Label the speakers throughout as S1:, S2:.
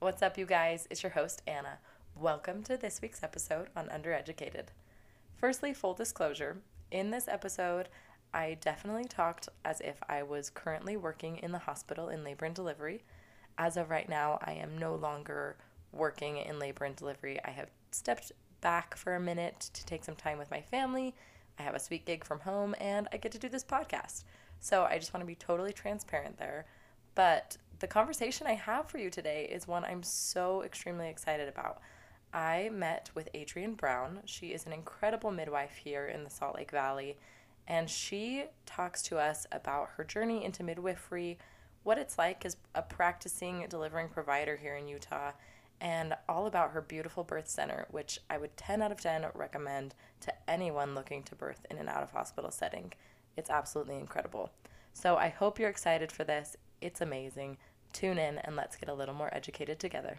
S1: What's up, you guys? It's your host, Anna. Welcome to this week's episode on Undereducated. Firstly, full disclosure in this episode, I definitely talked as if I was currently working in the hospital in labor and delivery. As of right now, I am no longer working in labor and delivery. I have stepped back for a minute to take some time with my family. I have a sweet gig from home and I get to do this podcast. So I just want to be totally transparent there. But the conversation I have for you today is one I'm so extremely excited about. I met with Adrienne Brown. She is an incredible midwife here in the Salt Lake Valley, and she talks to us about her journey into midwifery, what it's like as a practicing delivering provider here in Utah, and all about her beautiful birth center, which I would 10 out of 10 recommend to anyone looking to birth in an out of hospital setting. It's absolutely incredible. So I hope you're excited for this. It's amazing. Tune in and let's get a little more educated together.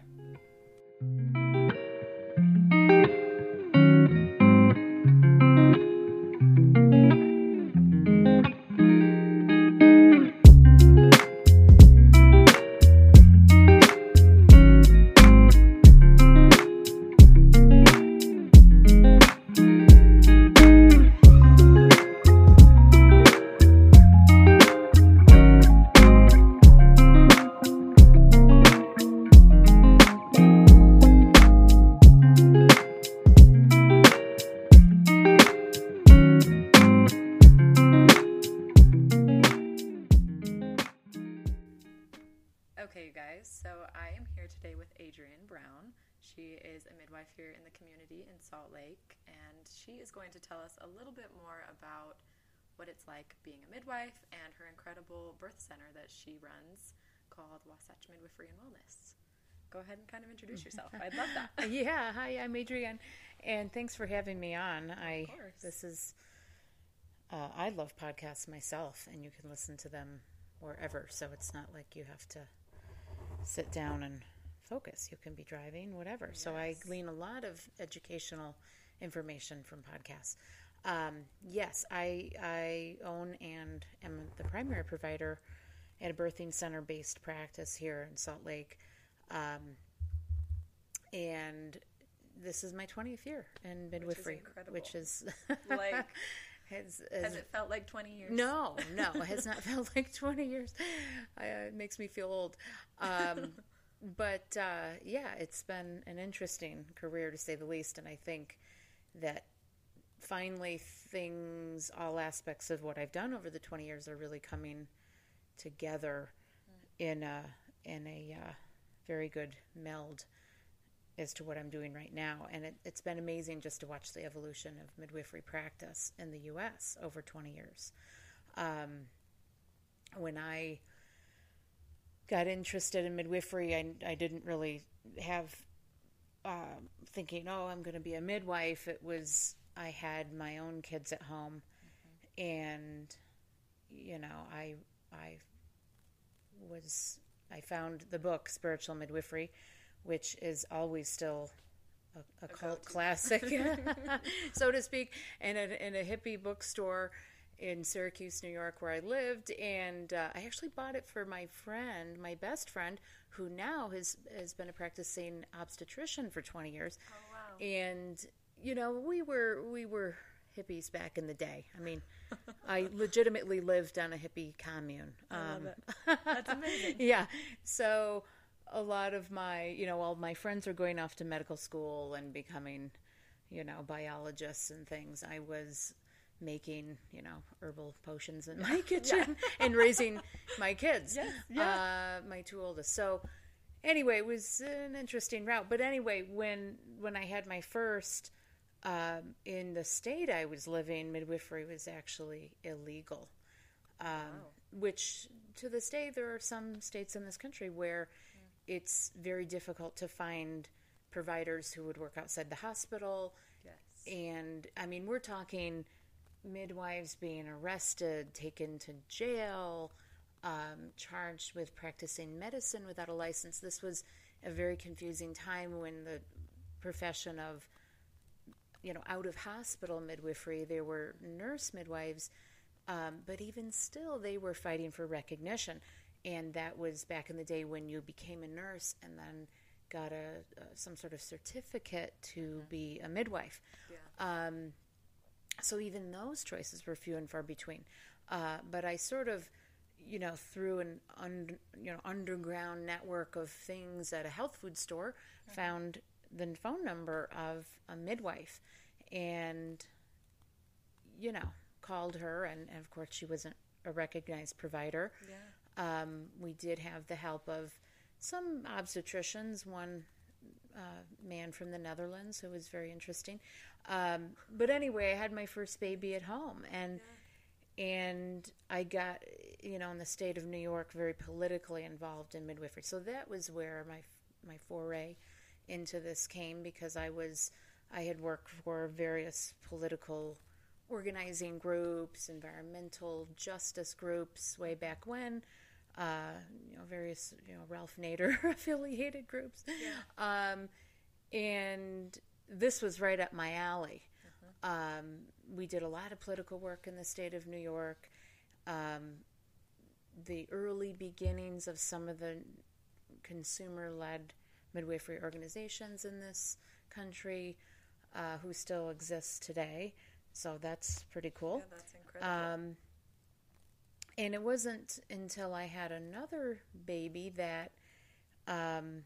S1: Is a midwife here in the community in Salt Lake, and she is going to tell us a little bit more about what it's like being a midwife and her incredible birth center that she runs called Wasatch Midwifery and Wellness. Go ahead and kind of introduce yourself. I'd love that.
S2: yeah, hi, I'm Adrienne, and thanks for having me on. I
S1: course.
S2: this is uh, I love podcasts myself, and you can listen to them wherever. So it's not like you have to sit down and focus. You can be driving, whatever. So I glean a lot of educational information from podcasts. Um, yes, I I own and am the primary provider at a birthing center based practice here in Salt Lake. Um, and this is my 20th year in midwifery,
S1: incredible.
S2: which is
S1: Like,
S2: has,
S1: Has it felt like 20 years?
S2: no, no, it has not felt like 20 years. Uh, it makes me feel old. Um, but uh, yeah, it's been an interesting career to say the least. And I think that finally things, all aspects of what I've done over the 20 years are really coming together in a, in a uh, very good meld as to what I'm doing right now. And it, it's been amazing just to watch the evolution of midwifery practice in the U.S. over 20 years. Um, when I got interested in midwifery, I, I didn't really have uh, thinking, oh, I'm going to be a midwife. It was, I had my own kids at home. And, you know, I, I was, I found the book, Spiritual Midwifery, which is always still a, a cult classic, so to speak, in a, in a hippie bookstore in Syracuse, New York, where I lived. And uh, I actually bought it for my friend, my best friend, who now has, has been a practicing obstetrician for 20 years.
S1: Oh, wow.
S2: And, you know, we were, we were hippies back in the day. I mean, I legitimately lived on a hippie commune. Um,
S1: I love it. That's amazing.
S2: yeah. So a lot of my, you know, all my friends are going off to medical school and becoming, you know, biologists and things. I was making, you know, herbal potions in my kitchen and raising my kids.
S1: Yes, yeah.
S2: Uh, my two oldest. So anyway, it was an interesting route. But anyway, when when I had my first um, in the state I was living, midwifery was actually illegal. Um, Which to this day, there are some states in this country where it's very difficult to find providers who would work outside the hospital.
S1: Yes.
S2: And I mean, we're talking midwives being arrested, taken to jail, um, charged with practicing medicine without a license. This was a very confusing time when the profession of you know out of hospital midwifery there were nurse midwives um, but even still they were fighting for recognition and that was back in the day when you became a nurse and then got a, some sort of certificate to be a midwife.
S3: Yeah.
S2: Um, so even those choices were few and far between. Uh, but I sort of, you know, through an un, you know underground network of things at a health food store, found the phone number of a midwife, and you know called her, and, and of course she wasn't a recognized provider.
S3: Yeah.
S2: Um, we did have the help of some obstetricians, one uh, man from the Netherlands who was very interesting. Um, but anyway, I had my first baby at home, and and I got you know in the state of New York very politically involved in midwifery. So that was where my my foray into this came because I was I had worked for various political organizing groups, environmental justice groups way back when. Uh, you know, various you know Ralph Nader affiliated groups, um, and this was right up my alley. Um, we did a lot of political work in the state of New York. Um, the early beginnings of some of the consumer-led midwifery organizations in this country, uh, who still exists today. So that's pretty cool.
S3: Yeah, that's incredible.
S2: Um, and it wasn't until I had another baby that um,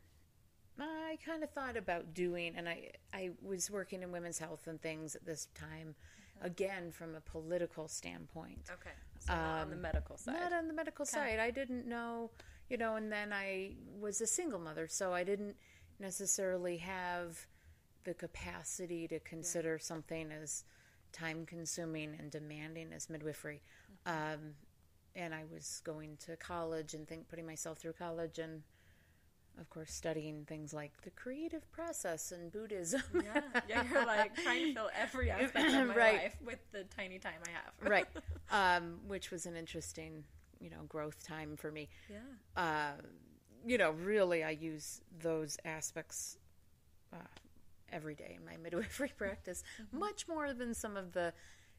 S2: I kind of thought about doing, and I I was working in women's health and things at this time, again from a political standpoint,
S3: okay. So not on the medical side.
S2: not on the medical side. I didn't know, you know, and then I was a single mother, so I didn't necessarily have the capacity to consider something as time consuming and demanding as midwifery. Um, and I was going to college and think putting myself through college and of course studying things like the creative process and Buddhism.
S3: yeah, yeah, you're like trying to fill every aspect of my
S2: Right.
S3: life with the tiny time I have.
S2: right. Um, which was an interesting, you know, growth time for me.
S3: Yeah.
S2: uh, you know, really, I use those aspects uh, every day in my midwifery practice, much more than some of the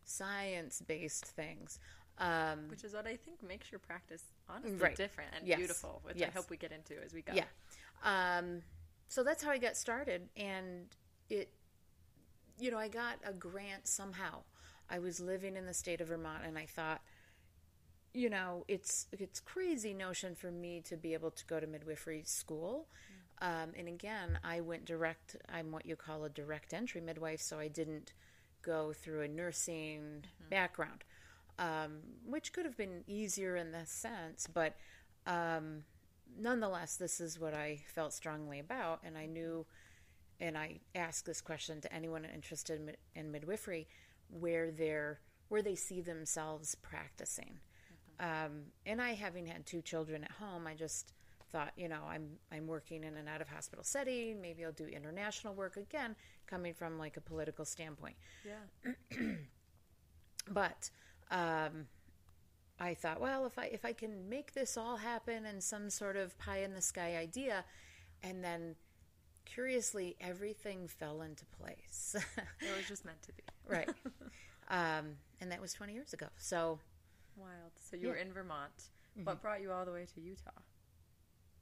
S2: science based things. Um,
S3: Which is what I think makes your practice honestly
S2: Right.
S3: different and
S2: Yes.
S3: beautiful, which I hope we get into as we go.
S2: yeah. Um, so that's how I got started. And it, you know, I got a grant somehow. I was living in the state of Vermont and I thought, you know, it's it's crazy notion for me to be able to go to midwifery school. Um, and again, I went direct. I'm what you call a direct entry midwife, so I didn't go through a nursing background, um, which could have been easier in this sense. But um, nonetheless, this is what I felt strongly about, and I knew, and I asked this question to anyone interested in, mid- in midwifery, where they're where they see themselves practicing. Um, and I, having had two children at home, I just thought, you know, I'm I'm working in an out of hospital setting. Maybe I'll do international work again, coming from like a political standpoint.
S3: Yeah.
S2: But um, I thought, well, if I if I can make this all happen in some sort of pie in the sky idea, and then curiously everything fell into place.
S3: It was just meant to be.
S2: right. Um, and that was 20 years ago. So,
S3: Wild. So you were in Vermont.
S2: Mm-hmm.
S3: What brought you all the way to Utah?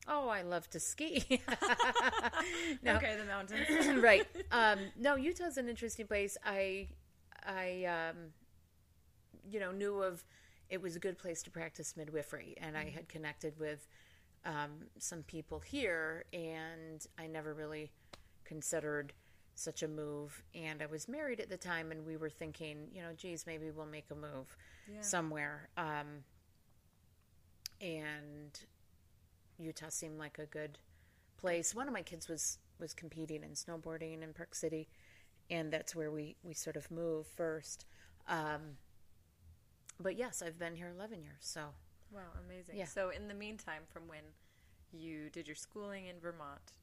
S2: oh, I love to ski. no,
S3: Okay, the mountains.
S2: right. Um, no, Utah's an interesting place. I, I, um, you know, knew of it was a good place to practice midwifery, and I had connected with um, some people here, and I never really considered such a move. And I was married at the time, and we were thinking, you know, geez, maybe we'll make a move
S3: Yeah.
S2: somewhere. Um, and Utah seemed like a good place. One of my kids was was competing in snowboarding in Park City, and that's where we we sort of moved first. Um, but yes, I've been here eleven years. So
S3: Wow, amazing.
S2: Yeah.
S3: So in the meantime, from when you did your schooling in Vermont,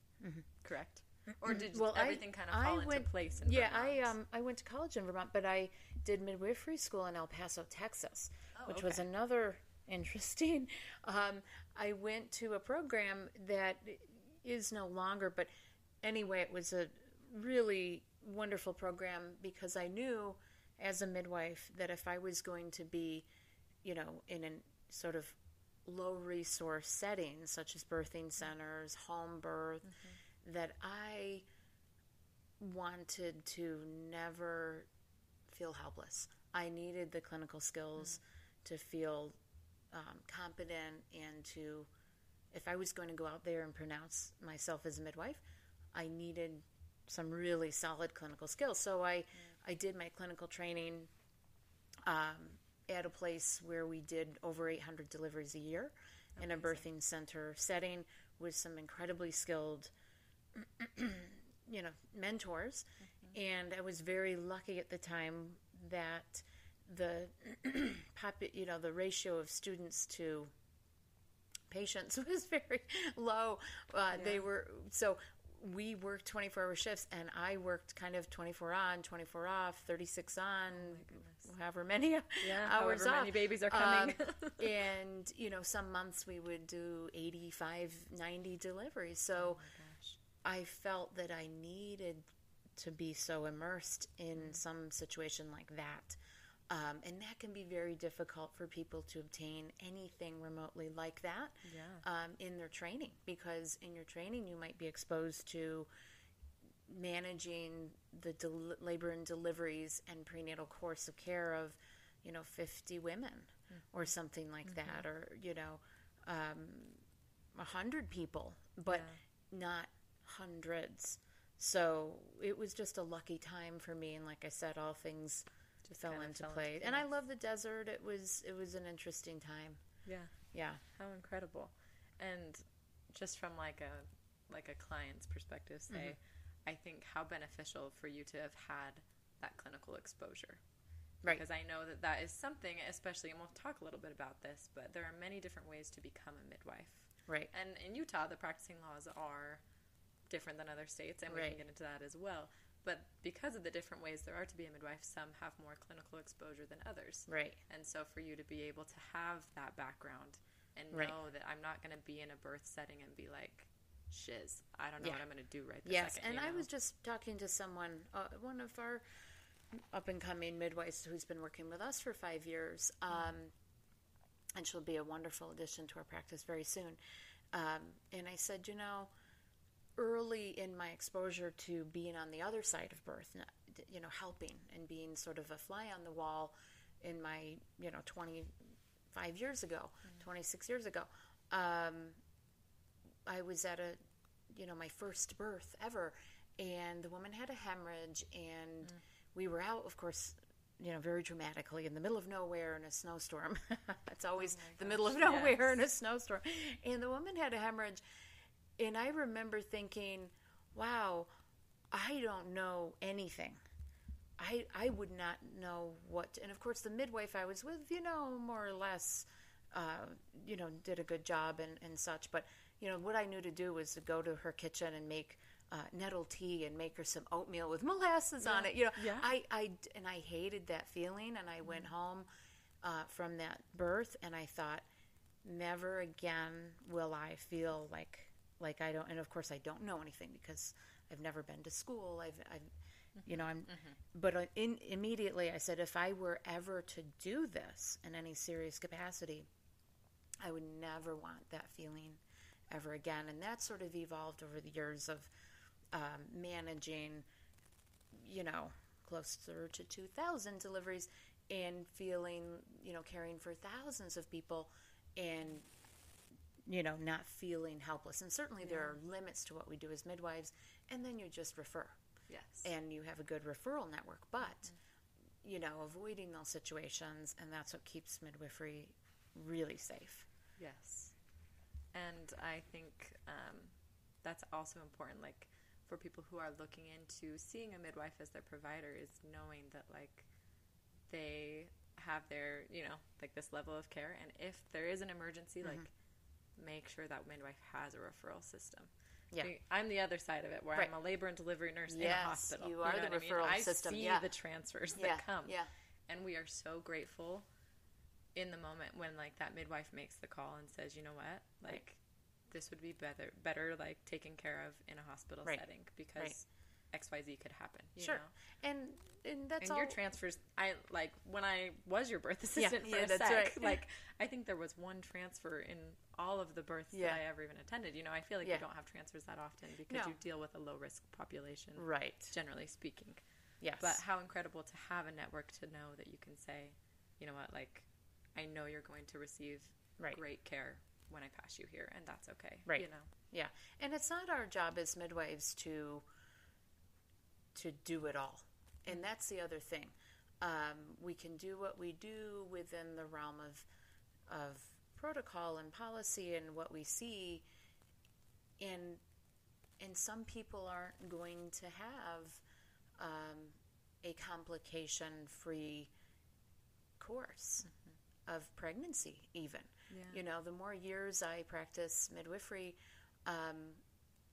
S3: correct? Or did
S2: Mm-hmm. Well, I-
S3: everything kind of
S2: I
S3: fall into
S2: went-
S3: place in
S2: yeah,
S3: Vermont?
S2: I um I went to college in Vermont, but I did midwifery school in El Paso, Texas,
S3: Oh,
S2: which was another interesting. Um, I went to a program that is no longer, but anyway, it was a really wonderful program because I knew as a midwife that if I was going to be, you know, in a sort of low resource settings such as birthing centers, home birth, that I wanted to never feel helpless. I needed the clinical skills mm. to feel um, competent and to, if I was going to go out there and pronounce myself as a midwife, I needed some really solid clinical skills. So I, mm. I did my clinical training um, at a place where we did over 800 deliveries a year Amazing. in a birthing center setting with some incredibly skilled, you know, mentors. Mm-hmm. And I was very lucky at the time that the you know the ratio of students to patients was very low. Uh, yeah. They were so we worked 24 hour shifts and I worked kind of 24 on, 24 off, 36 on, oh however many yeah, hours
S1: however many babies are coming.
S2: Um, and, you know, some months we would do 85, 90 deliveries. So oh I felt that I needed to be so immersed in mm. some situation like that. Um, and that can be very difficult for people to obtain anything remotely like that yeah. um, in their training because in your training you might be exposed to managing the del- labor and deliveries and prenatal course of care of you know 50 women mm-hmm. or something like mm-hmm. that or you know um, 100 people but yeah. not hundreds so it was just a lucky time for me and like i said all things just fell into fell place. Into and I love the desert. It was it was an interesting time.
S1: Yeah.
S2: Yeah.
S1: How incredible. And just from like a like a client's perspective, say, mm-hmm. I think how beneficial for you to have had that clinical exposure. Right. Because I know that that is something, especially, and we'll talk a little bit about this, but there are many different ways to become a midwife.
S2: Right.
S1: And in Utah, the practicing laws are different than other states, and we right. can get into that as well. But because of the different ways there are to be a midwife, some have more clinical exposure than others.
S2: Right.
S1: And so for you to be able to have that background and
S2: right.
S1: know that I'm not going to be in a birth setting and be like, shiz, I don't know yeah. what I'm going to do right this
S2: yes,
S1: second.
S2: and
S1: I
S2: know? was just talking to someone, uh, one of our up and coming midwives who's been working with us for five years. Um, and she'll be a wonderful addition to our practice very soon. Um, and I said, you know, early in my exposure to being on the other side of birth, you know, helping and being sort of a fly on the wall in my, you know, 25 years ago, mm-hmm. 26 years ago, um, I was at a, you know, my first birth ever, and the woman had a hemorrhage, and mm. we were out, of course, you know, very dramatically in the middle of nowhere in a snowstorm. it's always oh the middle of nowhere yes. in a snowstorm. And the woman had a hemorrhage and I remember thinking, wow, I don't know anything. I, I would not know what, and of course, the midwife I was with, you know, more or less, uh, you know, did a good job and, and such. But, you know, what I knew to do was to go to her kitchen and make uh, nettle tea and make her some oatmeal with molasses yeah. on it. You know,
S1: yeah.
S2: I, I, and I hated that feeling. And I mm-hmm. went home uh, from that birth and I thought, never again will I feel like like I don't, and of course I don't know anything because I've never been to school. I've, I've you know, I'm, mm-hmm. but uh, in, immediately I said, if I were ever to do this in any serious capacity, I would never want that feeling ever again. And that sort of evolved over the years of um, managing, you know, closer to 2,000 deliveries and feeling, you know, caring for thousands of people and you know, not feeling helpless. And certainly yeah. there are limits to what we do as midwives, and then you just refer.
S1: Yes.
S2: And you have a good referral network, but, mm-hmm. you know, avoiding those situations, and that's what keeps midwifery really safe.
S1: Yes. And I think um, that's also important, like, for people who are looking into seeing a midwife as their provider, is knowing that, like, they have their, you know, like this level of care. And if there is an emergency, mm-hmm. like, make sure that midwife has a referral system.
S2: Yeah.
S1: I'm the other side of it where right. I'm a labor and delivery nurse
S2: yes,
S1: in a hospital.
S2: You are you know the referral
S1: I,
S2: mean? system.
S1: I see
S2: yeah.
S1: the transfers
S2: yeah.
S1: that come.
S2: Yeah.
S1: And we are so grateful in the moment when like that midwife makes the call and says, you know what? Like right. this would be better better like taken care of in a hospital
S2: right.
S1: setting because XYZ could happen. You
S2: sure.
S1: Know?
S2: And and that's
S1: and
S2: all
S1: your transfers i like when i was your birth
S2: Yeah,
S1: assistant for
S2: yeah,
S1: a
S2: that's
S1: sec,
S2: right.
S1: like i think there was one transfer in all of the births
S2: Yeah.
S1: that i ever even attended you know i feel like
S2: Yeah.
S1: you don't have transfers that often because
S2: No.
S1: you deal with a low risk population
S2: right.
S1: generally speaking
S2: Yes.
S1: but how incredible to have a network to know that you can say you know what like i know you're going to receive
S2: Right.
S1: great care when i pass you here and that's okay
S2: Right.
S1: you know
S2: Yeah, and it's not our job as midwives to to do it all, and that's the other thing. Um, we can do what we do within the realm of of protocol and policy and what we see, and and some people aren't going to have um, a complication free course of pregnancy even
S1: Yeah.
S2: you know the more years i practice midwifery um,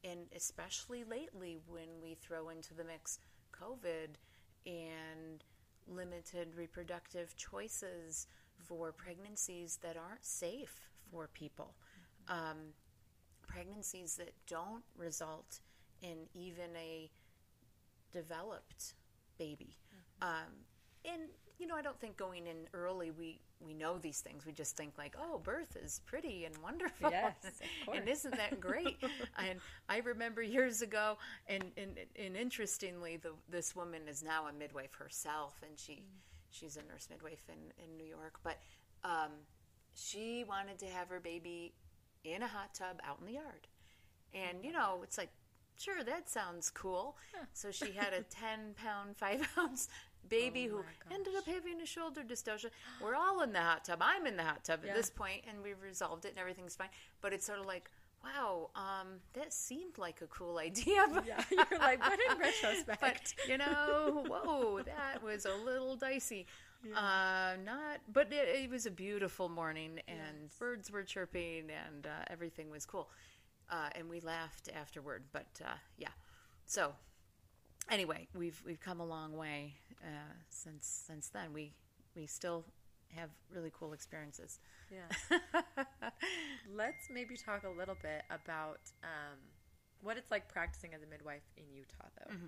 S2: and especially lately when we throw into the mix covid and limited reproductive choices for pregnancies that aren't safe for people um, pregnancies that don't result in even a developed baby. Um, and you know, I don't think going in early we we know these things. We just think like, oh, birth is pretty and wonderful.
S1: Yes, of
S2: and isn't that great? and I remember years ago, and and, and interestingly, the, this woman is now a midwife herself, and she she's a nurse midwife in in New York, but um, she wanted to have her baby in a hot tub out in the yard. And, you know, it's like, sure, that sounds cool. So she had a 10 pound, 5 ounce baby
S1: Oh
S2: who ended up having a shoulder dystocia. We're all in the hot tub. I'm in the hot tub
S1: Yeah.
S2: at this point, and we've resolved it and everything's fine. But it's sort of like, wow, um, that seemed like a cool idea. But,
S1: yeah you're like but in retrospect?
S2: but, you know, whoa, that was a little dicey. Uh, not, but it, it was a beautiful morning, and
S1: Yes.
S2: birds were chirping, and uh, everything was cool. Uh, and we laughed afterward, but uh, yeah. So, anyway, we've we've come a long way uh, since since then. We we still have really cool experiences.
S1: yeah Let's maybe talk a little bit about um, what it's like practicing as a midwife in Utah, though.
S2: Mm-hmm.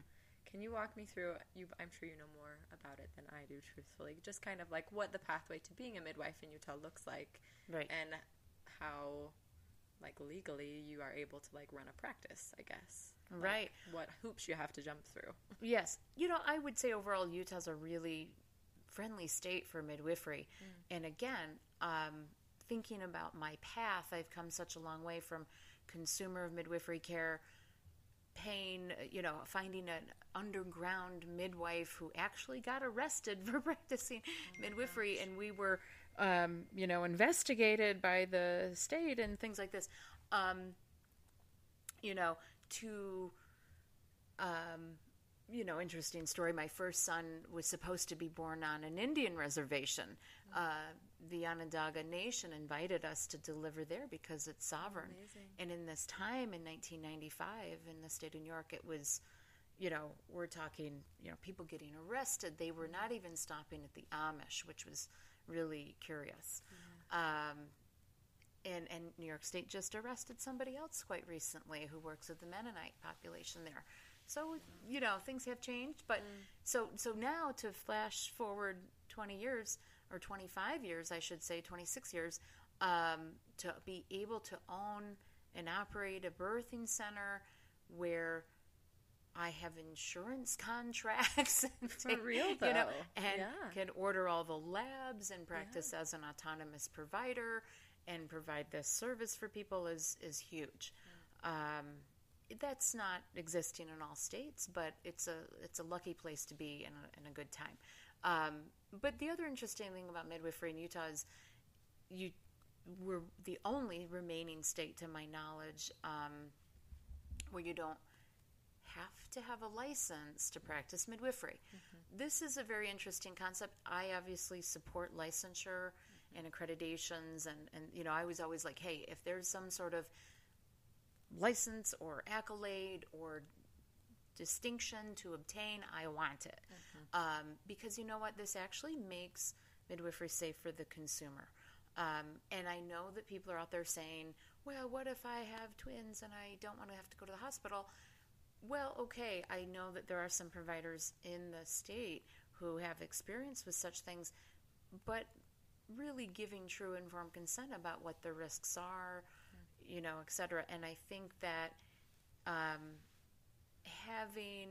S1: Can you walk me through? You, I'm sure you know more about it than I do, truthfully. Just kind of like what the pathway to being a midwife in Utah looks like,
S2: Right.
S1: and how, like legally, you are able to like run a practice. I guess. Like,
S2: Right.
S1: What hoops you have to jump through.
S2: Yes. You know, I would say overall Utah's a really friendly state for midwifery. And again, um, thinking about my path, I've come such a long way from consumer of midwifery care, paying, you know, finding an underground midwife who actually got arrested for practicing midwifery. And we were, um, you know, investigated by the state and things like this. Um, you know, to um, you know, interesting story. My first son was supposed to be born on an Indian reservation. Uh, the Onondaga Nation invited us to deliver there because it's sovereign.
S1: Amazing.
S2: And in this time, in 1995, in the state of New York, it was, you know, we're talking, you know, people getting arrested. They were not even stopping at the Amish, which was really curious. Um, and, and New York State just arrested somebody else quite recently who works with the Mennonite population there. So you know things have changed, but so so now to flash forward twenty years or twenty five years, I should say twenty six years, um, to be able to own and operate a birthing center where I have insurance contracts and
S1: For
S2: take-
S1: real,
S2: you know,
S1: though.
S2: and
S1: Yeah.
S2: can order all the labs and practice as an autonomous provider and provide this service for people is is huge. Um, that's not existing in all states, but it's a it's a lucky place to be in a, in a good time. Um, but the other interesting thing about midwifery in Utah is you we're the only remaining state, to my knowledge, um, where you don't have to have a license to practice midwifery. This is a very interesting concept. I obviously support licensure and accreditations, and, and you know, I was always like, hey, if there's some sort of license or accolade or distinction to obtain, I want it. Um, because you know what? This actually makes midwifery safe for the consumer. Um, and I know that people are out there saying, well, what if I have twins and I don't want to have to go to the hospital? Well, okay, I know that there are some providers in the state who have experience with such things, but really giving true informed consent about what the risks are, you know, et cetera. And I think that um, having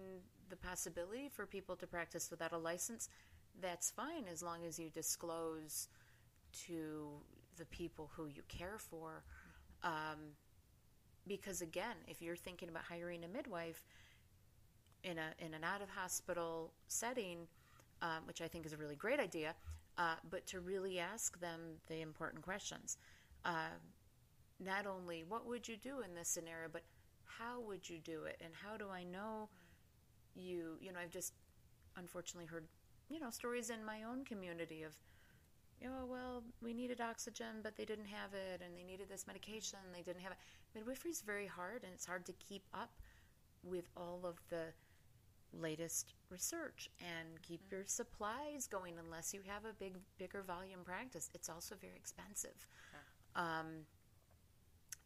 S2: the possibility for people to practice without a license, that's fine as long as you disclose to the people who you care for. Um, because again, if you're thinking about hiring a midwife in a in an out of hospital setting, um, which I think is a really great idea, uh, but to really ask them the important questions. Uh, not only what would you do in this scenario, but how would you do it, and how do I know you? You know, I've just unfortunately heard you know stories in my own community of oh well we needed oxygen but they didn't have it and they needed this medication and they didn't have it. Midwifery is very hard and it's hard to keep up with all of the latest research and keep your supplies going unless you have a big bigger volume practice. It's also very expensive. Um,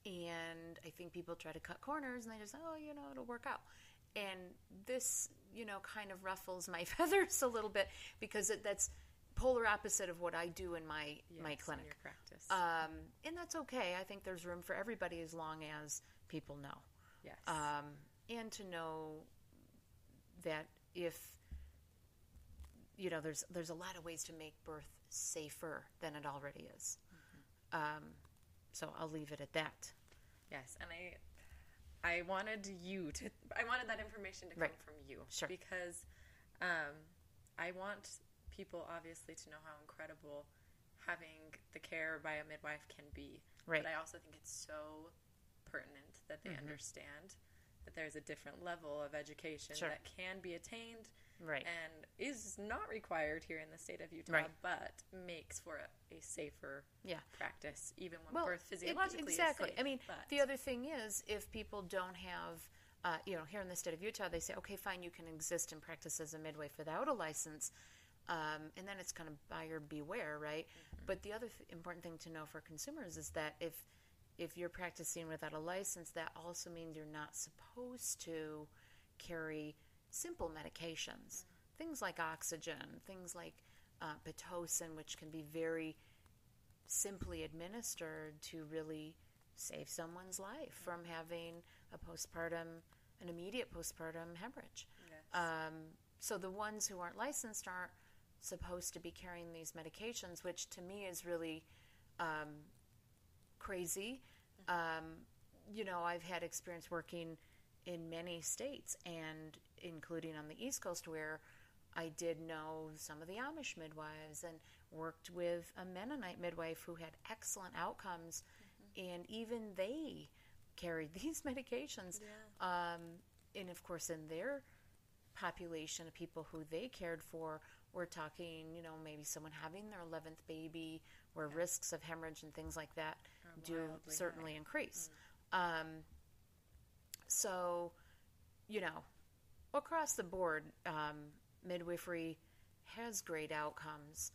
S2: and i think people try to cut corners and they just oh you know it'll work out. And this you know kind of ruffles my feathers a little bit because it, that's polar opposite of what I do in my my
S1: Yes, in
S2: clinic.
S1: your practice.
S2: Um, and that's okay. I think there's room for everybody as long as people know.
S1: yes.
S2: Um, and to know that if you know there's there's a lot of ways to make birth safer than it already is.
S1: Mm-hmm.
S2: Um, so I'll leave it at that.
S1: Yes, and I I wanted you to I wanted that information to come
S2: Right.
S1: from you.
S2: Sure.
S1: Because um, I want people obviously to know how incredible having the care by a midwife can be.
S2: Right.
S1: But I also think it's so pertinent that they understand that there's a different level of education
S2: Sure.
S1: that can be attained
S2: Right.
S1: and is not required here in the state of Utah,
S2: Right.
S1: but makes for a, a safer
S2: Yeah.
S1: practice, even when
S2: well,
S1: birth physiologically
S2: exactly.
S1: is safe.
S2: I mean,
S1: but
S2: the other thing is, if people don't have, uh, you know, here in the state of Utah, they say, okay, fine, you can exist and practice as a midwife without a license, um, and then it's kind of buyer beware, right? But the other th- important thing to know for consumers is that if if you're practicing without a license, that also means you're not supposed to carry simple medications, things like oxygen, things like uh, pitocin, which can be very simply administered to really save someone's life from having a postpartum, an immediate postpartum hemorrhage.
S1: Yes.
S2: Um, so the ones who aren't licensed aren't supposed to be carrying these medications, which to me is really um, crazy. Um, you know, I've had experience working in many states, and including on the East Coast, where I did know some of the Amish midwives and worked with a Mennonite midwife who had excellent outcomes, and even they carried these medications. Um, and of course, in their population of people who they cared for, we're talking, you know, maybe someone having their 11th baby, where risks of hemorrhage and things like that do
S1: wildly
S2: certainly increase. Um, so, you know, across the board, um, midwifery has great outcomes,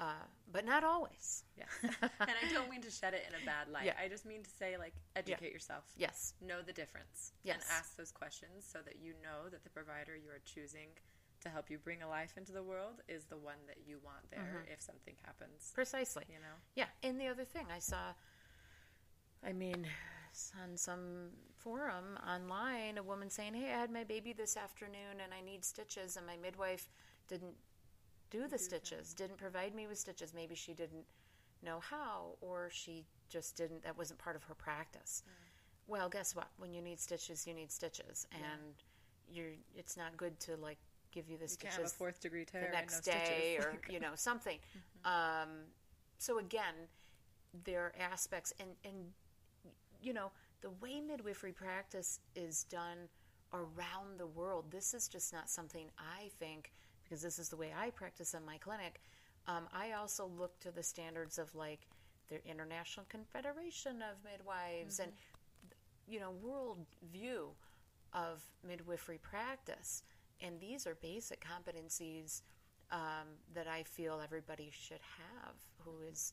S2: uh, but not always.
S1: Yes. and I don't mean to shed it in a bad light.
S2: Yeah.
S1: I just mean to say, like, educate yourself.
S2: Yes.
S1: Know the difference.
S2: Yes.
S1: And ask those questions so that you know that the provider you are choosing to help you bring a life into the world is the one that you want there mm-hmm. if something happens.
S2: Precisely.
S1: You know?
S2: Yeah, and the other thing I saw, I mean, on some forum online, a woman saying, "Hey, I had my baby this afternoon, and I need stitches, and my midwife didn't do the stitches, didn't provide me with stitches. Maybe she didn't know how, or she just didn't. That wasn't part of her practice." Mm. Well, guess what? When you need stitches, you need stitches, and you're. It's not good to like give you the
S1: You
S2: stitches
S1: can't have a fourth degree tear
S2: the next
S1: no
S2: day or you know something. Um, so again there are aspects and and you know the way midwifery practice is done around the world this is just not something i think because this is the way i practice in my clinic um, i also look to the standards of like the international confederation of midwives and you know world view of midwifery practice and these are basic competencies um, that i feel everybody should have who is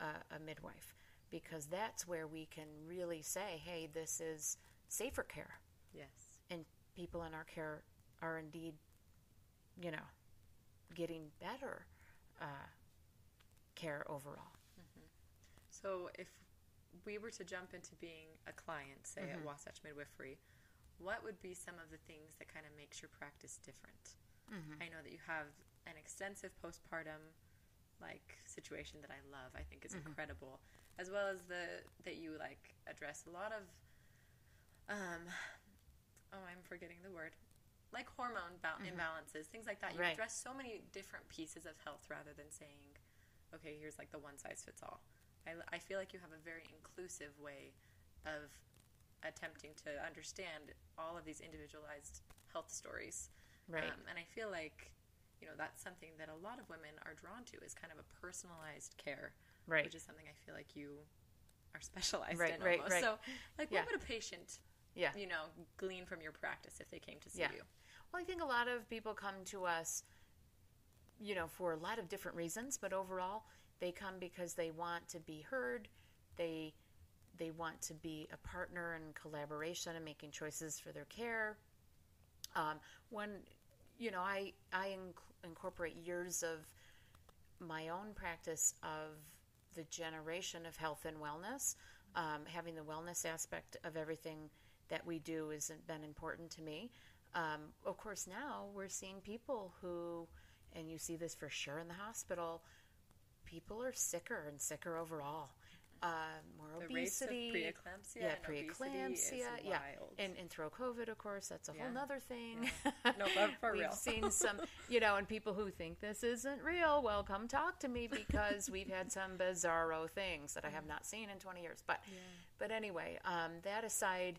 S2: uh, a midwife because that's where we can really say hey this is safer care
S1: yes.
S2: and people in our care are indeed, you know, getting better uh, care overall.
S1: So if we were to jump into being a client, say
S2: Mm-hmm.
S1: at Wasatch Midwifery, what would be some of the things that kind of makes your practice different?
S2: Mm-hmm.
S1: I know that you have an extensive postpartum like situation that I love. I think is
S2: Mm-hmm.
S1: incredible, as well as the that you like address a lot of um oh I'm forgetting the word like hormone ba- imbalances, things like that. You
S2: Mm-hmm. Right.
S1: address so many different pieces of health rather than saying, okay, here's like the one size fits all. I, I feel like you have a very inclusive way of attempting to understand all of these individualized health stories.
S2: Right.
S1: Um, and I feel like, you know, that's something that a lot of women are drawn to is kind of a personalized care,
S2: Right.
S1: which is something I feel like you are specialized
S2: Right,
S1: in
S2: right,
S1: almost.
S2: right.
S1: So, like,
S2: Yeah.
S1: what would a patient,
S2: Yeah.
S1: you know, glean from your practice if they came to see
S2: Yeah.
S1: you?
S2: Well, I think a lot of people come to us, you know, for a lot of different reasons, but overall, they come because they want to be heard. They they want to be a partner in collaboration and making choices for their care. Um, when you know, I I inc- incorporate years of my own practice of the generation of health and wellness. Um, having the wellness aspect of everything that we do has been important to me. Um, of course, now we're seeing people who, and you see this for sure in the hospital, people are sicker and sicker overall. Uh, more
S1: The
S2: obesity,
S1: preeclampsia
S2: yeah,
S1: and obesity is
S2: preeclampsia, yeah, and and throw COVID, of course, that's a whole
S1: Yeah.
S2: nother thing.
S1: No, but for
S2: we've
S1: real.
S2: seen some, you know, and people who think this isn't real, well, come talk to me because we've had some bizarro things that I have not seen in 20 years. But, but anyway, um, that aside,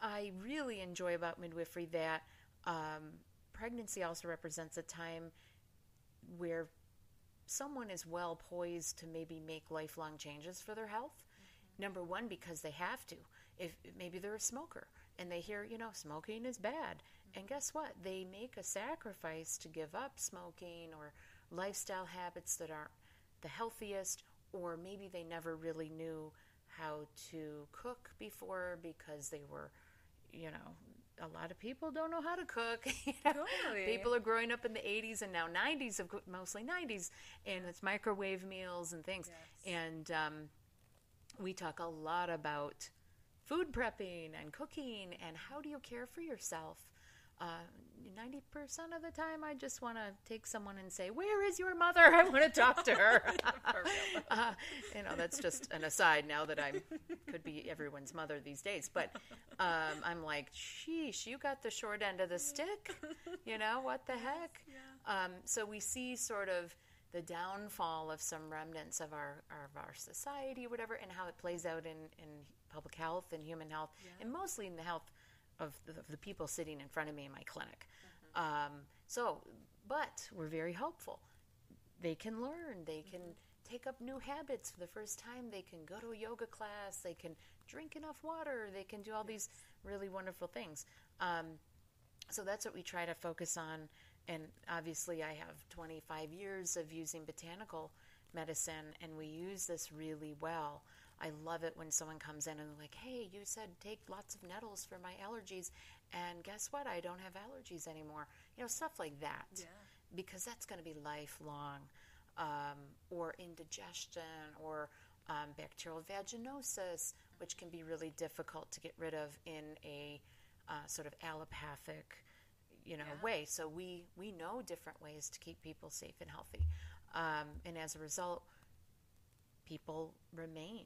S2: I really enjoy about midwifery that um, pregnancy also represents a time where someone is well poised to maybe make lifelong changes for their health. Mm-hmm. Number one, because they have to. If maybe they're a smoker and they hear, you know, smoking is bad, mm-hmm. and guess what? They make a sacrifice to give up smoking or lifestyle habits that aren't the healthiest, or maybe they never really knew how to cook before because they were, you know, a lot of people don't know how to cook. you know?
S1: Totally.
S2: People are growing up in the 80s and now 90s, of mostly 90s, and it's microwave meals and things.
S1: Yes.
S2: And um, we talk a lot about food prepping and cooking and how do you care for yourself. Uh, 90% of the time, I just want to take someone and say, Where is your mother? I want to talk to her. Uh, you know, that's just an aside now that I could be everyone's mother these days. But um, I'm like, sheesh, you got the short end of the stick. You know, what the heck? Um, so we see sort of the downfall of some remnants of our, of our society, whatever, and how it plays out in, in public health and human health, and mostly in the health of the, of the people sitting in front of me in my clinic. Um, so, but we're very hopeful. They can learn. They can take up new habits for the first time. They can go to a yoga class. They can drink enough water. They can do all these really wonderful things. Um, so that's what we try to focus on. And obviously i have 25 years of using botanical medicine and we use this really well i love it when someone comes in and they're like hey you said take lots of nettles for my allergies and guess what i don't have allergies anymore you know stuff like that
S1: Yeah.
S2: because that's going to be lifelong, um, or indigestion, or um, bacterial vaginosis, which can be really difficult to get rid of in a uh, sort of allopathic, you know,
S1: Yeah.
S2: way. So we we know different ways to keep people safe and healthy, um, and as a result, people remain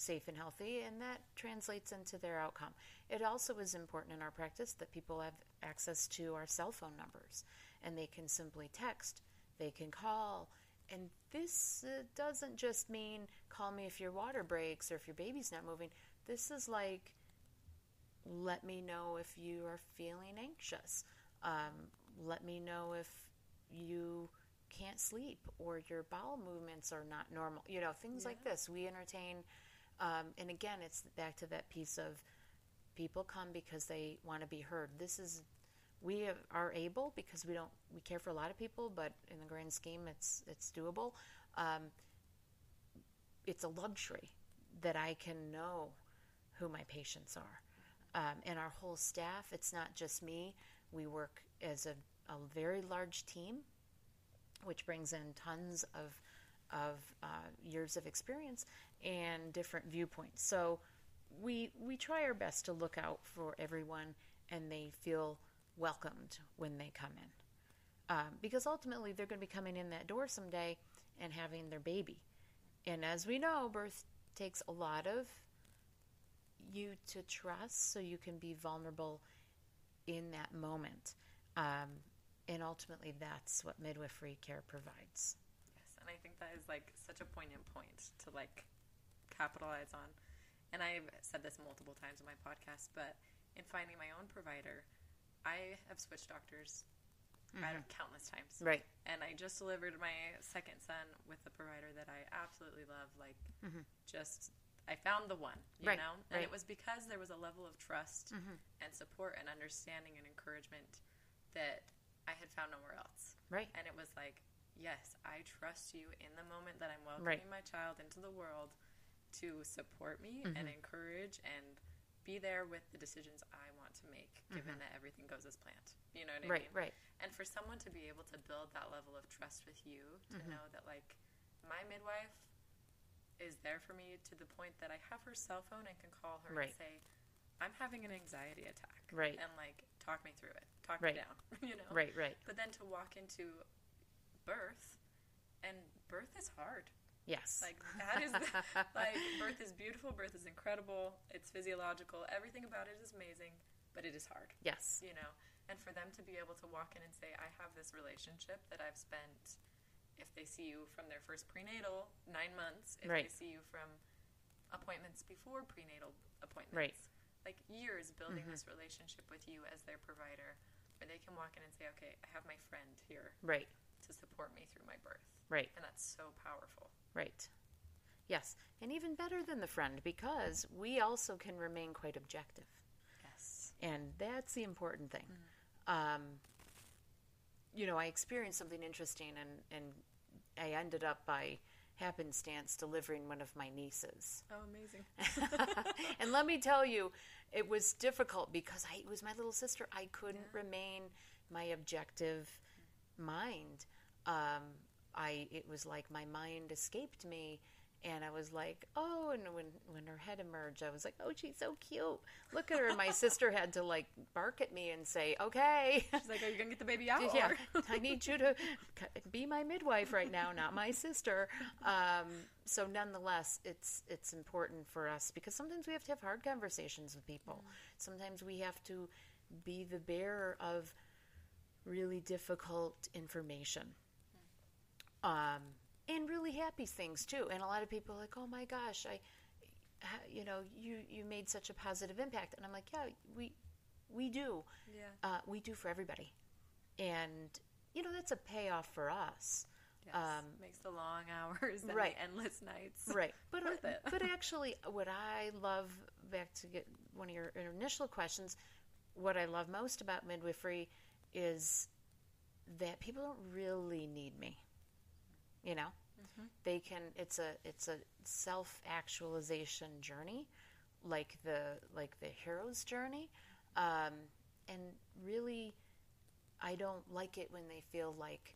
S2: safe and healthy, and that translates into their outcome. It also is important in our practice that people have access to our cell phone numbers and they can simply text, they can call. And this uh, doesn't just mean call me if your water breaks or if your baby's not moving. This is like, let me know if you are feeling anxious. Um, let me know if you can't sleep or your bowel movements are not normal. You know, things like this. We entertain, um, and again, it's back to that piece of people come because they want to be heard. This is we are able because we don't we care for a lot of people, but in the grand scheme, it's it's doable. Um, it's a luxury that I can know who my patients are. um, and our whole staff. It's not just me. We work as a, a very large team, which brings in tons of of uh, years of experience and different viewpoints. So we we try our best to look out for everyone, and they feel welcomed when they come in, um, because ultimately they're going to be coming in that door someday and having their baby, and as we know, birth takes a lot of you to trust, so you can be vulnerable in that moment. Um, and ultimately, that's what midwifery care provides.
S1: Yes, and I think that is like such a poignant point to like capitalize on. And I've said this multiple times in my podcast, but in finding my own provider, I have switched doctors mm-hmm. countless times.
S2: Right.
S1: And I just delivered my second son with a provider that I absolutely love. Like, mm-hmm. just I found the one, you
S2: right.
S1: know? And
S2: right.
S1: it was because there was a level of trust mm-hmm. and support and understanding and encouragement that I had found nowhere else.
S2: Right.
S1: And it was like, yes, I trust you in the moment that I'm welcoming right. my child into the world to support me mm-hmm. and encourage and be there with the decisions I want to make, given mm-hmm. that everything goes as planned. You know what I
S2: right,
S1: mean?
S2: Right, right.
S1: And for someone to be able to build that level of trust with you, to mm-hmm. know that like my midwife is there for me to the point that I have her cell phone and can call her
S2: right.
S1: and say, I'm having an anxiety attack.
S2: Right.
S1: And like talk me through it. Talk
S2: right.
S1: me down. you know?
S2: Right, right.
S1: But then to walk into birth and birth is hard.
S2: Yes.
S1: Like that is the, like birth is beautiful, birth is incredible, it's physiological, everything about it is amazing, but it is hard.
S2: Yes.
S1: You know. And for them to be able to walk in and say, I have this relationship that I've spent if they see you from their first prenatal, nine months, if
S2: right.
S1: they see you from appointments before prenatal appointments.
S2: Right.
S1: Like years building
S2: mm-hmm.
S1: this relationship with you as their provider where they can walk in and say, Okay, I have my friend here.
S2: Right.
S1: To support me through my birth.
S2: Right.
S1: And that's so powerful.
S2: Right. Yes. And even better than the friend because we also can remain quite objective.
S1: Yes.
S2: And that's the important thing. Mm. Um, you know, I experienced something interesting and, and I ended up by happenstance delivering one of my nieces.
S1: Oh, amazing.
S2: and let me tell you, it was difficult because I, it was my little sister. I couldn't yeah. remain my objective mind. Um, I it was like my mind escaped me and I was like, oh, and when when her head emerged, I was like, oh, she's so cute. Look at her. And my sister had to like bark at me and say, okay.
S1: She's like, are you gonna get the baby out?
S2: Yeah, I need you to be my midwife right now, not my sister. Um, so nonetheless, it's it's important for us because sometimes we have to have hard conversations with people. Mm. Sometimes we have to be the bearer of really difficult information. Um, and really happy things too. And a lot of people are like, "Oh my gosh, I, you know, you you made such a positive impact." And I'm like, "Yeah, we we do.
S1: Yeah,
S2: uh, we do for everybody." And you know, that's a payoff for us.
S1: Yes, um, makes the long hours and
S2: right.
S1: the endless nights
S2: right. But
S1: worth it.
S2: but actually, what I love back to get one of your initial questions, what I love most about midwifery is that people don't really need me you know mm-hmm. they can it's a it's a self actualization journey like the like the hero's journey um, and really i don't like it when they feel like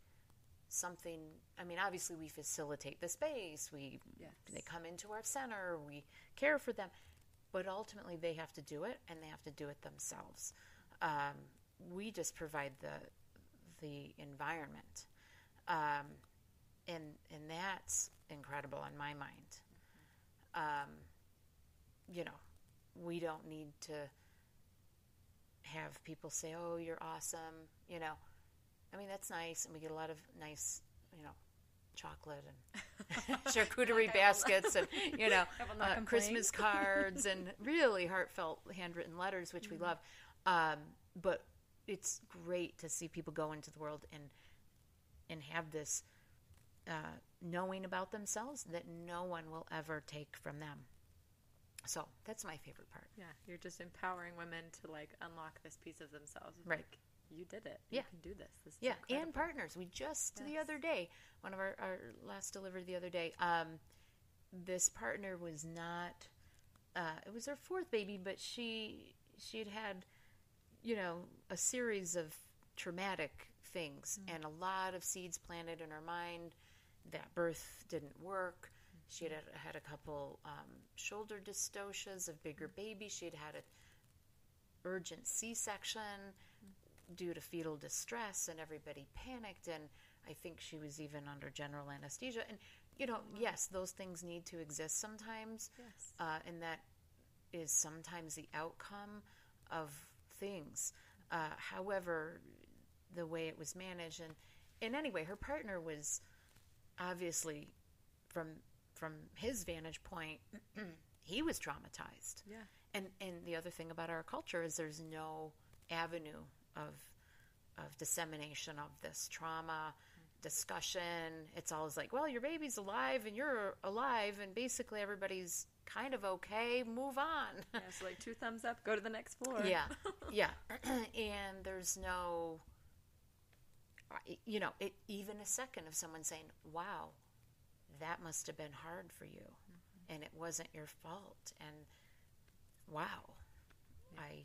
S2: something i mean obviously we facilitate the space we
S1: yes.
S2: they come into our center we care for them but ultimately they have to do it and they have to do it themselves um, we just provide the the environment um, and and that's incredible in my mind. Um, you know, we don't need to have people say, "Oh, you're awesome." You know, I mean that's nice, and we get a lot of nice, you know, chocolate and charcuterie baskets, and you know, uh, Christmas cards, and really heartfelt handwritten letters, which mm-hmm. we love. Um, but it's great to see people go into the world and and have this uh, knowing about themselves that no one will ever take from them. So that's my favorite part.
S1: Yeah, you're just empowering women to like unlock this piece of themselves.
S2: Right.
S1: Like, you did it.
S2: Yeah.
S1: You can do this. this
S2: yeah,
S1: incredible.
S2: and partners. We just
S1: yes.
S2: the other day, one of our, our last delivery the other day, um, this partner was not. Uh, it was her fourth baby, but she she'd had, you know, a series of traumatic things and a lot of seeds planted in her mind that birth didn't work. She had had a couple um, shoulder dystocias of bigger babies. She had had a urgent C-section due to fetal distress, and everybody panicked. And I think she was even under general anesthesia. And you know, yes, those things need to exist sometimes,
S1: Yes.
S2: uh, and that is sometimes the outcome of things. Uh, however, the way it was managed, and and anyway, her partner was obviously from from his vantage point, he was traumatized.
S1: Yeah.
S2: And and the other thing about our culture is there's no avenue of of dissemination of this trauma discussion. It's always like, well, your baby's alive and you're alive, and basically everybody's kind of okay. Move on.
S1: Yeah, so like two thumbs up, go to the next floor.
S2: yeah, yeah. and there's no, you know, it, even a second of someone saying, "Wow, that must have been hard for you, and it wasn't your fault," and wow, I,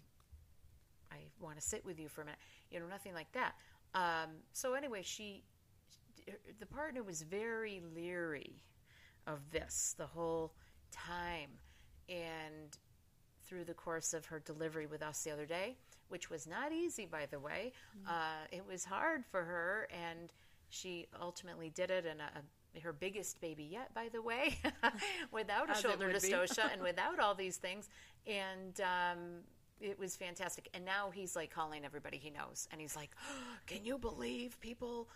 S2: I want to sit with you for a minute. You know, nothing like that. Um, so anyway, she, the partner was very leery of this the whole time, and through the course of her delivery with us the other day, which was not easy, by the way. Uh, it was hard for her, and she ultimately did it. And her biggest baby yet, by the way, without a
S1: As
S2: shoulder dystocia and without all these things. And um, it was fantastic. And now he's like calling everybody he knows, and he's like, "Can you believe people?"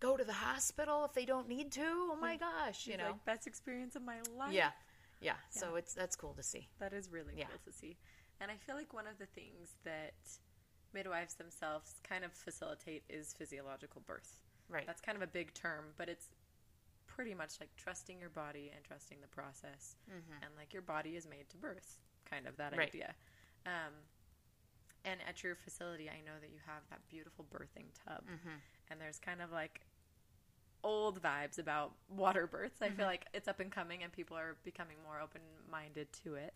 S2: Go to the hospital if they don't need to. Oh my gosh, you know.
S1: like best experience of my life.
S2: yeah, yeah. So it's that's cool to see.
S1: That is really
S2: Yeah.
S1: cool to see. And I feel like one of the things that midwives themselves kind of facilitate is physiological birth.
S2: Right.
S1: That's kind of a big term, but it's pretty much like trusting your body and trusting the process. Mm-hmm. And like your body is made to birth, kind of that
S2: Right.
S1: idea. Um, and at your facility, I know that you have that beautiful birthing tub. Mm-hmm. And there's kind of like old vibes about water births. I feel mm-hmm. like it's up and coming and people are becoming more open minded to it.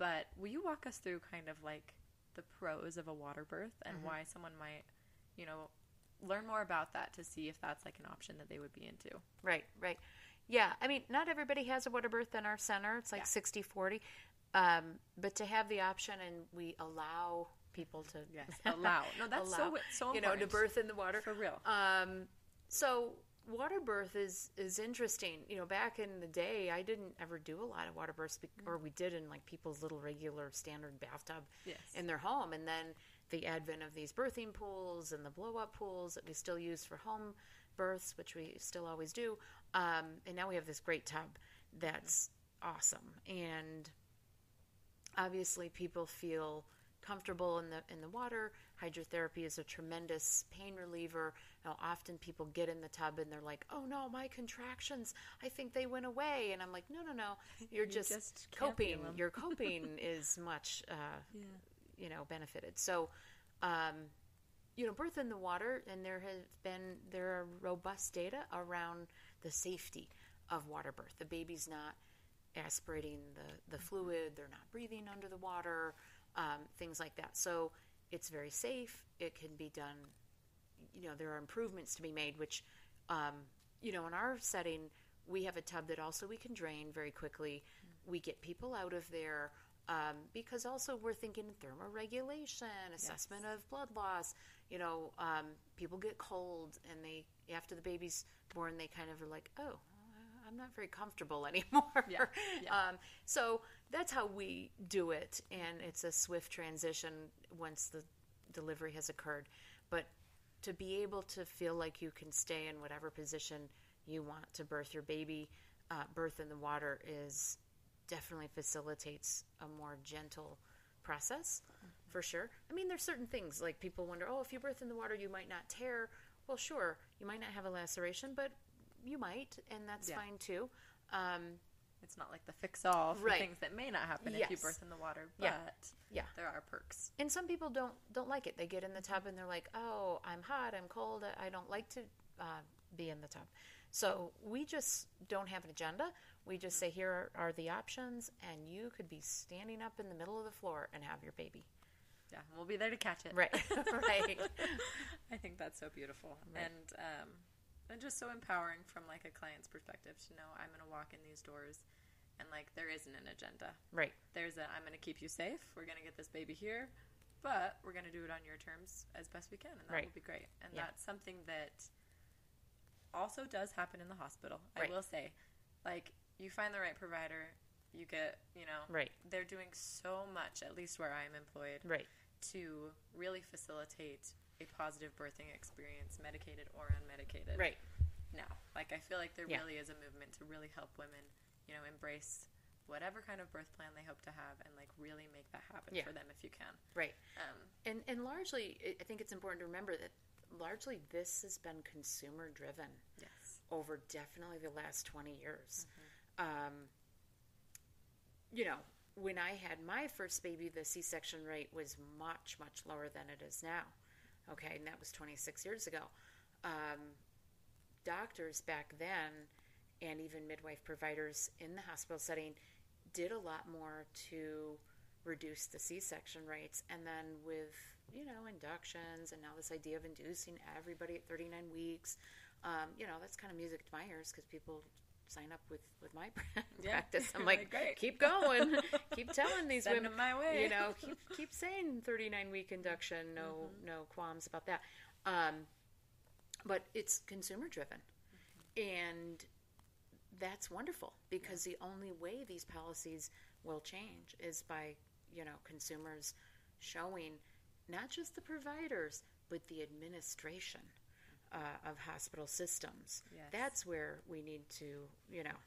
S1: But will you walk us through kind of like the pros of a water birth and why someone might, you know, learn more about that to see if that's like an option that they would be into?
S2: Right, right. Yeah, I mean, not everybody has a water birth in our center. It's like
S1: Yeah.
S2: sixty forty, 60 40. Um, but to have the option and we allow people to
S1: Yes, allow. No, that's so- so important.
S2: you know to birth in the water
S1: For real.
S2: Um, so water birth is is interesting. You know, back in the day, I didn't ever do a lot of water births, bec- or we did in like people's little regular standard bathtub
S1: Yes.
S2: in their home, and then the advent of these birthing pools and the blow up pools that we still use for home births, which we still always do. Um, and now we have this great tub that's awesome, and obviously people feel comfortable in the in the water. Hydrotherapy is a tremendous pain reliever. Now, often people get in the tub and they're like, "Oh no, my contractions! I think they went away." And I'm like, "No, no, no. You're
S1: You
S2: just,
S1: just
S2: coping.
S1: 'em."
S2: Your coping is much, uh,
S1: Yeah.
S2: you know, benefited." So, um, you know, birth in the water, and there have been there are robust data around the safety of water birth. The baby's not aspirating the, the fluid, they're not breathing under the water, um, things like that. So it's very safe. It can be done, you know, there are improvements to be made, which, um, you know, in our setting, we have a tub that also we can drain very quickly. We get people out of there. Um, because also we're thinking thermoregulation, assessment of blood loss. You know, um, people get cold, and they after the baby's born, they kind of are like, "Oh, I'm not very comfortable anymore."
S1: Yeah, yeah.
S2: Um, so that's how we do it, and it's a swift transition once the delivery has occurred. But to be able to feel like you can stay in whatever position you want to birth your baby, uh, birth in the water is definitely facilitates a more gentle process for sure. I mean, there's certain things like people wonder, oh, if you birth in the water, you might not tear. Well, sure, you might not have a laceration, but you might, and that's
S1: Yeah.
S2: fine too. Um,
S1: It's not like the fix all for
S2: Right.
S1: things that may not happen if you birth in the water, but
S2: Yeah. Yeah.
S1: there are perks.
S2: and some people don't don't like it. They get in the tub and they're like, "Oh, I'm hot. I'm cold. I don't like to uh, be in the tub." So we just don't have an agenda. We just say, "Here are, are the options," and you could be standing up in the middle of the floor and have your baby.
S1: Yeah, we'll be there to catch it.
S2: Right. right.
S1: I think that's so beautiful and um, and just so empowering from like a client's perspective to know I'm going to walk in these doors and like there isn't an agenda.
S2: Right.
S1: There's a I'm going to keep you safe. We're going to get this baby here, but we're going to do it on your terms as best we can, and that
S2: Right.
S1: will be great. And
S2: Yeah.
S1: that's something that also does happen in the hospital.
S2: Right.
S1: I will say, like you find the right provider, you get you know
S2: Right.
S1: they're doing so much at least where I'm employed
S2: Right.
S1: to really facilitate a positive birthing experience, medicated or unmedicated.
S2: Right.
S1: Now, like I feel like there
S2: Yeah.
S1: really is a movement to really help women, you know, embrace whatever kind of birth plan they hope to have, and like really make that happen
S2: Yeah.
S1: for them if you can.
S2: Right.
S1: Um,
S2: And and largely, I- I think it's important to remember that largely this has been consumer driven
S1: yes.
S2: over definitely the last twenty years. Um, you know, when I had my first baby, the C-section rate was much much lower than it is now. Okay, and that was 26 years ago. Um, doctors back then, and even midwife providers in the hospital setting, did a lot more to reduce the C-section rates. And then with you know inductions, and now this idea of inducing everybody at 39 weeks, um, you know that's kind of music to my ears because people sign up with with my
S1: Yeah.
S2: practice. I'm like,
S1: "Great."
S2: keep going, keep telling these
S1: Send
S2: women
S1: my way.
S2: you know, keep keep saying 39 week induction, no no qualms about that. Um, but it's consumer driven, and that's wonderful because the only way these policies will change is by you know consumers showing not just the providers but the administration uh, of hospital systems.
S1: Yes.
S2: That's where we need to you know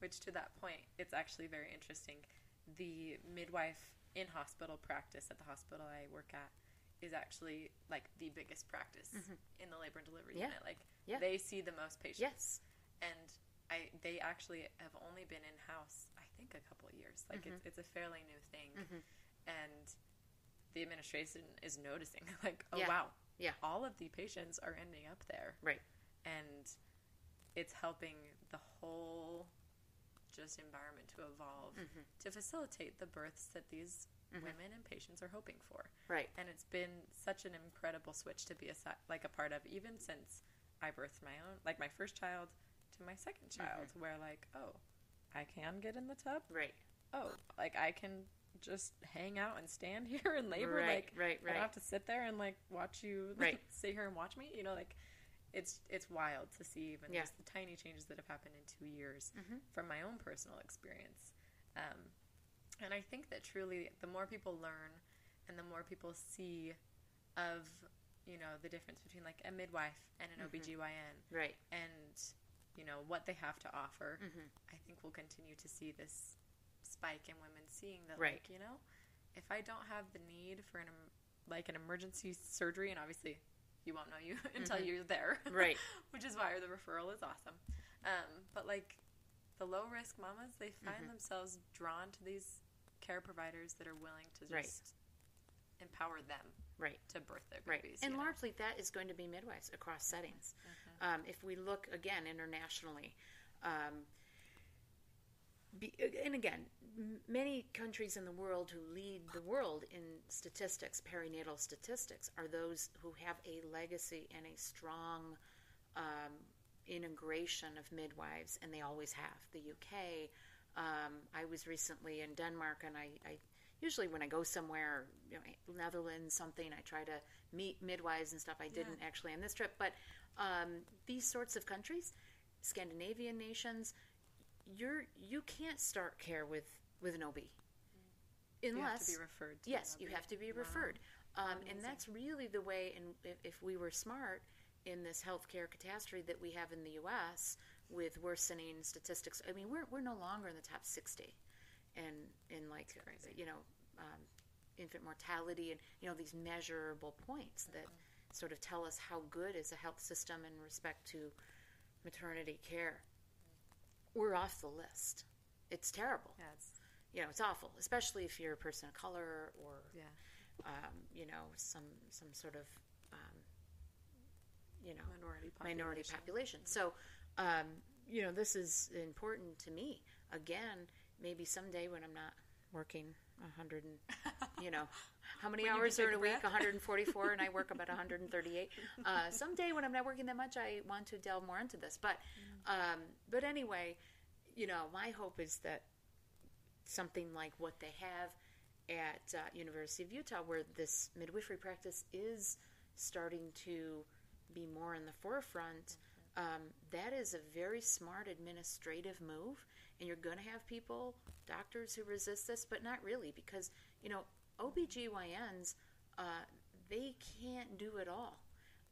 S1: Which, to that point, it's actually very interesting. The midwife in hospital practice at the hospital I work at is actually like the biggest practice in the labor and delivery
S2: Mm-hmm. Yeah.
S1: unit. Like
S2: Yeah.
S1: they see the most patients.
S2: yes
S1: and I they actually have only been in house I think a couple of years. Like
S2: Mm-hmm.
S1: it's it's a fairly new thing, and the administration is noticing like oh
S2: Yeah.
S1: wow
S2: Yeah.
S1: all of the patients are ending up there.
S2: Right.
S1: And it's helping the whole just environment to evolve
S2: Mm-hmm.
S1: to facilitate the births that these women and patients are hoping for.
S2: Right.
S1: And it's been such an incredible switch to be a like a part of even since I birthed my own like my first child to my second
S2: Mm-hmm.
S1: child where like oh I can get in the tub?
S2: Right.
S1: Oh like I can just hang out and stand here and labor
S2: Right,
S1: like
S2: right,
S1: I
S2: right.
S1: don't have to sit there and like watch you
S2: Right.
S1: sit here and watch me you know like it's it's wild to see even
S2: Yeah.
S1: just the tiny changes that have happened in two years
S2: Mhm.
S1: from my own personal experience um, and I think that truly, the more people learn and the more people see of, you know, the difference between like a midwife and an OBGYN
S2: right
S1: and, you know, what they have to offer,
S2: Mhm.
S1: I think we'll continue to see this spike in women seeing that,
S2: Right.
S1: like, you know, if I don't have the need for an, like an emergency surgery, and obviously you won't know you until you're there.
S2: Right.
S1: Which is why the referral is awesome. Um, but like the low risk mamas, they find themselves drawn to these care providers that are willing to just
S2: Right.
S1: empower them
S2: right
S1: to birth their
S2: Right.
S1: babies.
S2: and
S1: you know?
S2: largely that is going to be midwives across settings. Um, if we look again internationally, um, be, and again, many countries in the world who lead the world in statistics, perinatal statistics, are those who have a legacy and a strong um, integration of midwives, and they always have. The UK. Um, I was recently in Denmark, and I, I usually when I go somewhere, you know, Netherlands, something, I try to meet midwives and stuff. I didn't actually on this trip, but um, these sorts of countries, Scandinavian nations, you're you can't start care with with an OB
S1: you have
S2: unless
S1: to be referred to.
S2: yes, you have to be referred, um, and that's really the way. And if, if we were smart in this healthcare catastrophe that we have in the U.S. with worsening statistics, I mean, we're we're no longer in the top sixty, and in like you know, um, infant mortality and you know these measurable points that sort of tell us how good is a health system in respect to maternity care. We're off the list. It's terrible
S1: Yeah, it's,
S2: you know, it's awful, especially if you're a person of color or,
S1: yeah.
S2: um, you know, some some sort of, um, you know,
S1: Minority population.
S2: minority population. So, um, you know, this is important to me. Again, maybe someday when I'm not working a hundred and, you know, how many hours are in a week? 144, and I work about 138. Uh, someday when I'm not working that much, I want to delve more into this. But, um, but anyway, you know, my hope is that something like what they have at uh, University of Utah, where this midwifery practice is starting to be more in the forefront. Um, that is a very smart administrative move, and you're going to have people, doctors who resist this, but not really, because you know OBGYNs, uh, they can't do it all.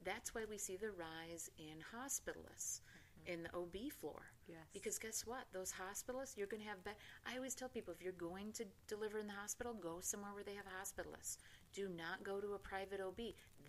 S2: That's why we see the rise in hospitalists in the OB floor.
S1: Yes.
S2: Because guess what? Those hospitalists, you're going to have. Be- I always tell people if you're going to deliver in the hospital, go somewhere where they have hospitalists. Do not go to a private OB.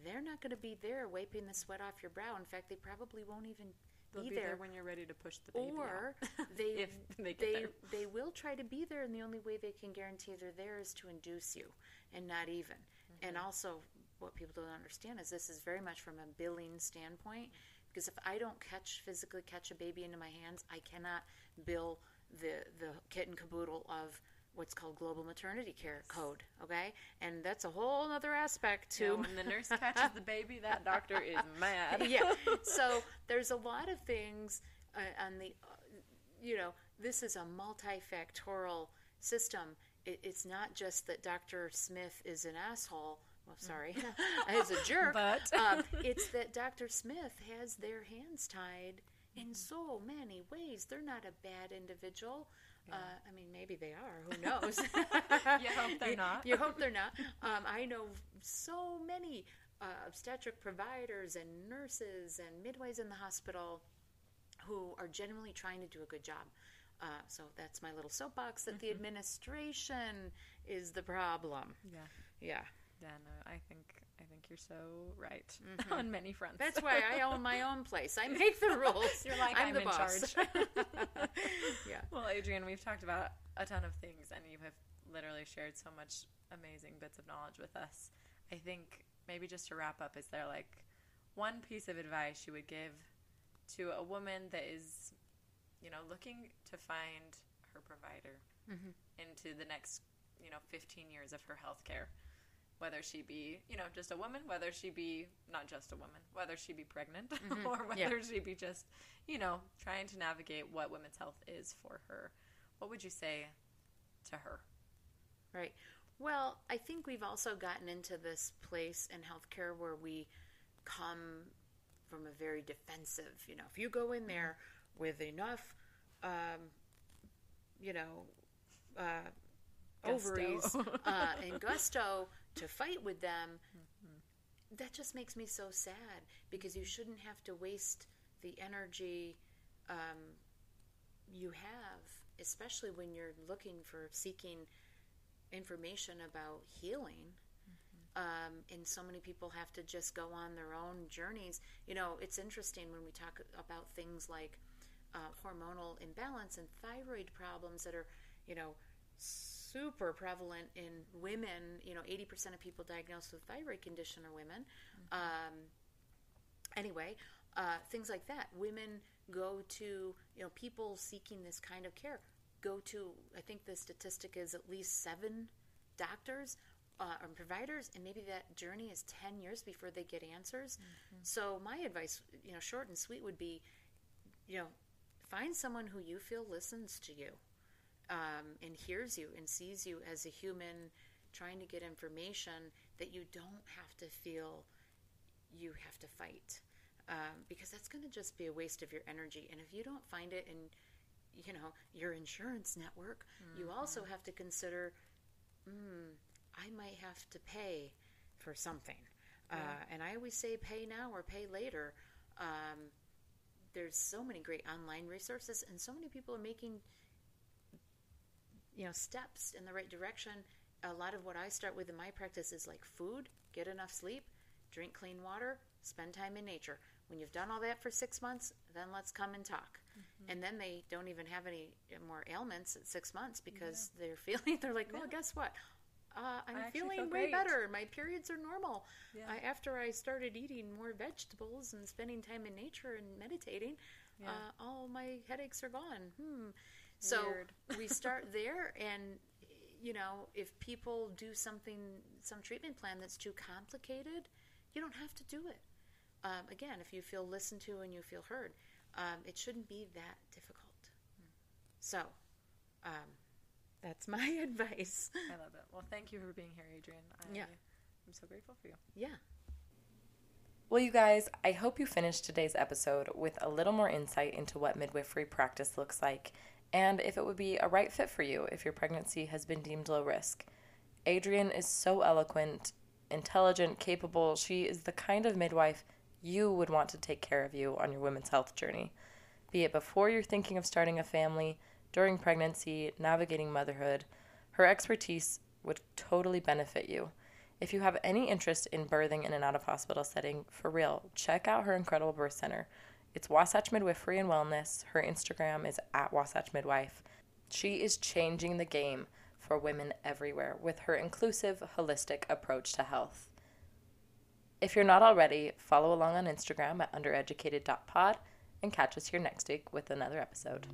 S2: They're not going to be there wiping the sweat off your brow. In fact, they probably won't even
S1: They'll
S2: be,
S1: be
S2: there.
S1: there when you're ready to push the baby
S2: or
S1: out.
S2: they
S1: If they
S2: they
S1: there.
S2: they will try to be there, and the only way they can guarantee they're there is to induce you, and not even. And
S1: Mm-hmm.
S2: also, what people don't understand is this is very much from a billing standpoint. Because if I don't catch physically catch a baby into my hands, I cannot bill the the kit and caboodle of what's called global maternity care code. Okay, and that's a whole other aspect to
S1: Yeah, when the nurse catches the baby, that doctor is mad.
S2: yeah. So there's a lot of things uh, on the, uh, you know, this is a multifactorial system. It, it's not just that Dr. Smith is an asshole. Well, sorry, is a jerk.
S1: But-
S2: um, it's that Dr. Smith has their hands tied in so many ways. They're not a bad individual. Uh, I mean, maybe they are. Who knows?
S1: You hope they're not.
S2: You hope they're not. Um, I know so many uh, obstetric providers and nurses and midwives in the hospital who are genuinely trying to do a good job. Uh, so that's my little soapbox that the administration is the problem.
S1: Yeah.
S2: Yeah.
S1: No, I think I think you're so right mm-hmm. on many fronts.
S2: That's why I own my own place. I make the rules.
S1: You're like,
S2: I'm,
S1: I'm
S2: the
S1: in
S2: boss.
S1: charge.
S2: yeah.
S1: Well, Adrienne, we've talked about a ton of things, and you have literally shared so much amazing bits of knowledge with us. I think maybe just to wrap up, is there like one piece of advice you would give to a woman that is, you know, looking to find her provider mm-hmm. into the next, you know, 15 years of her health care? Whether she be, you know, just a woman, whether she be not just a woman, whether she be pregnant, or whether
S2: Yeah.
S1: she be just, you know, trying to navigate what women's health is for her. What would you say to her?
S2: Right. Well, I think we've also gotten into this place in healthcare where we come from a very defensive, you know, if you go in there with enough, um, you know, uh,
S1: Gusto.
S2: ovaries uh, and gusto to fight with them, that just makes me so sad because you shouldn't have to waste the energy um, you have, especially when you're looking for seeking information about healing. Um, and so many people have to just go on their own journeys. You know, it's interesting when we talk about things like uh, hormonal imbalance and thyroid problems that are, you know, super prevalent in women. You know, 80% of people diagnosed with thyroid condition are women. Um, anyway, uh, things like that. Women go to, you know, people seeking this kind of care go to, I think the statistic is at least seven doctors uh, or providers, and maybe that journey is 10 years before they get answers. So, my advice, you know, short and sweet would be, you know, find someone who you feel listens to you um, and hears you and sees you as a human trying to get information that you don't have to feel you have to fight. Um, because that's going to just be a waste of your energy. And if you don't find it in you know your insurance network you also have to consider mm, i might have to pay for something. Uh, and i always say pay now or pay later. Um, there's so many great online resources and so many people are making you know steps in the right direction a lot of what i start with in my practice is like food get enough sleep drink clean water spend time in nature when you've done all that for six months then let's come and talk and then they don't even have any more ailments at six months because they're feeling they're like oh guess what uh, I'm feeling
S1: feel
S2: way
S1: great."
S2: better. My periods are normal.
S1: Yeah.
S2: I, after I started eating more vegetables and spending time in nature and meditating,
S1: Yeah.
S2: uh, all my headaches are gone. Hmm. So
S1: Weird.
S2: we start there, and you know, if people do something, some treatment plan that's too complicated, you don't have to do it. Um, again, if you feel listened to and you feel heard, um, it shouldn't be that difficult. So, um, that's my advice.
S4: I love it. Well, thank you for being here, Adrienne. I,
S2: Yeah.
S4: I'm so grateful for you.
S2: Yeah.
S1: Well, you guys, I hope you finished today's episode with a little more insight into what midwifery practice looks like and if it would be a right fit for you if your pregnancy has been deemed low risk. Adrienne is so eloquent, intelligent, capable. She is the kind of midwife you would want to take care of you on your women's health journey, be it before you're thinking of starting a family, during pregnancy, navigating motherhood. Her expertise would totally benefit you. If you have any interest in birthing in an out of hospital setting, for real, check out her incredible birth center. It's Wasatch Midwifery and Wellness. Her Instagram is at Wasatch Midwife. She is changing the game for women everywhere with her inclusive, holistic approach to health. If you're not already, follow along on Instagram at undereducated.pod and catch us here next week with another episode.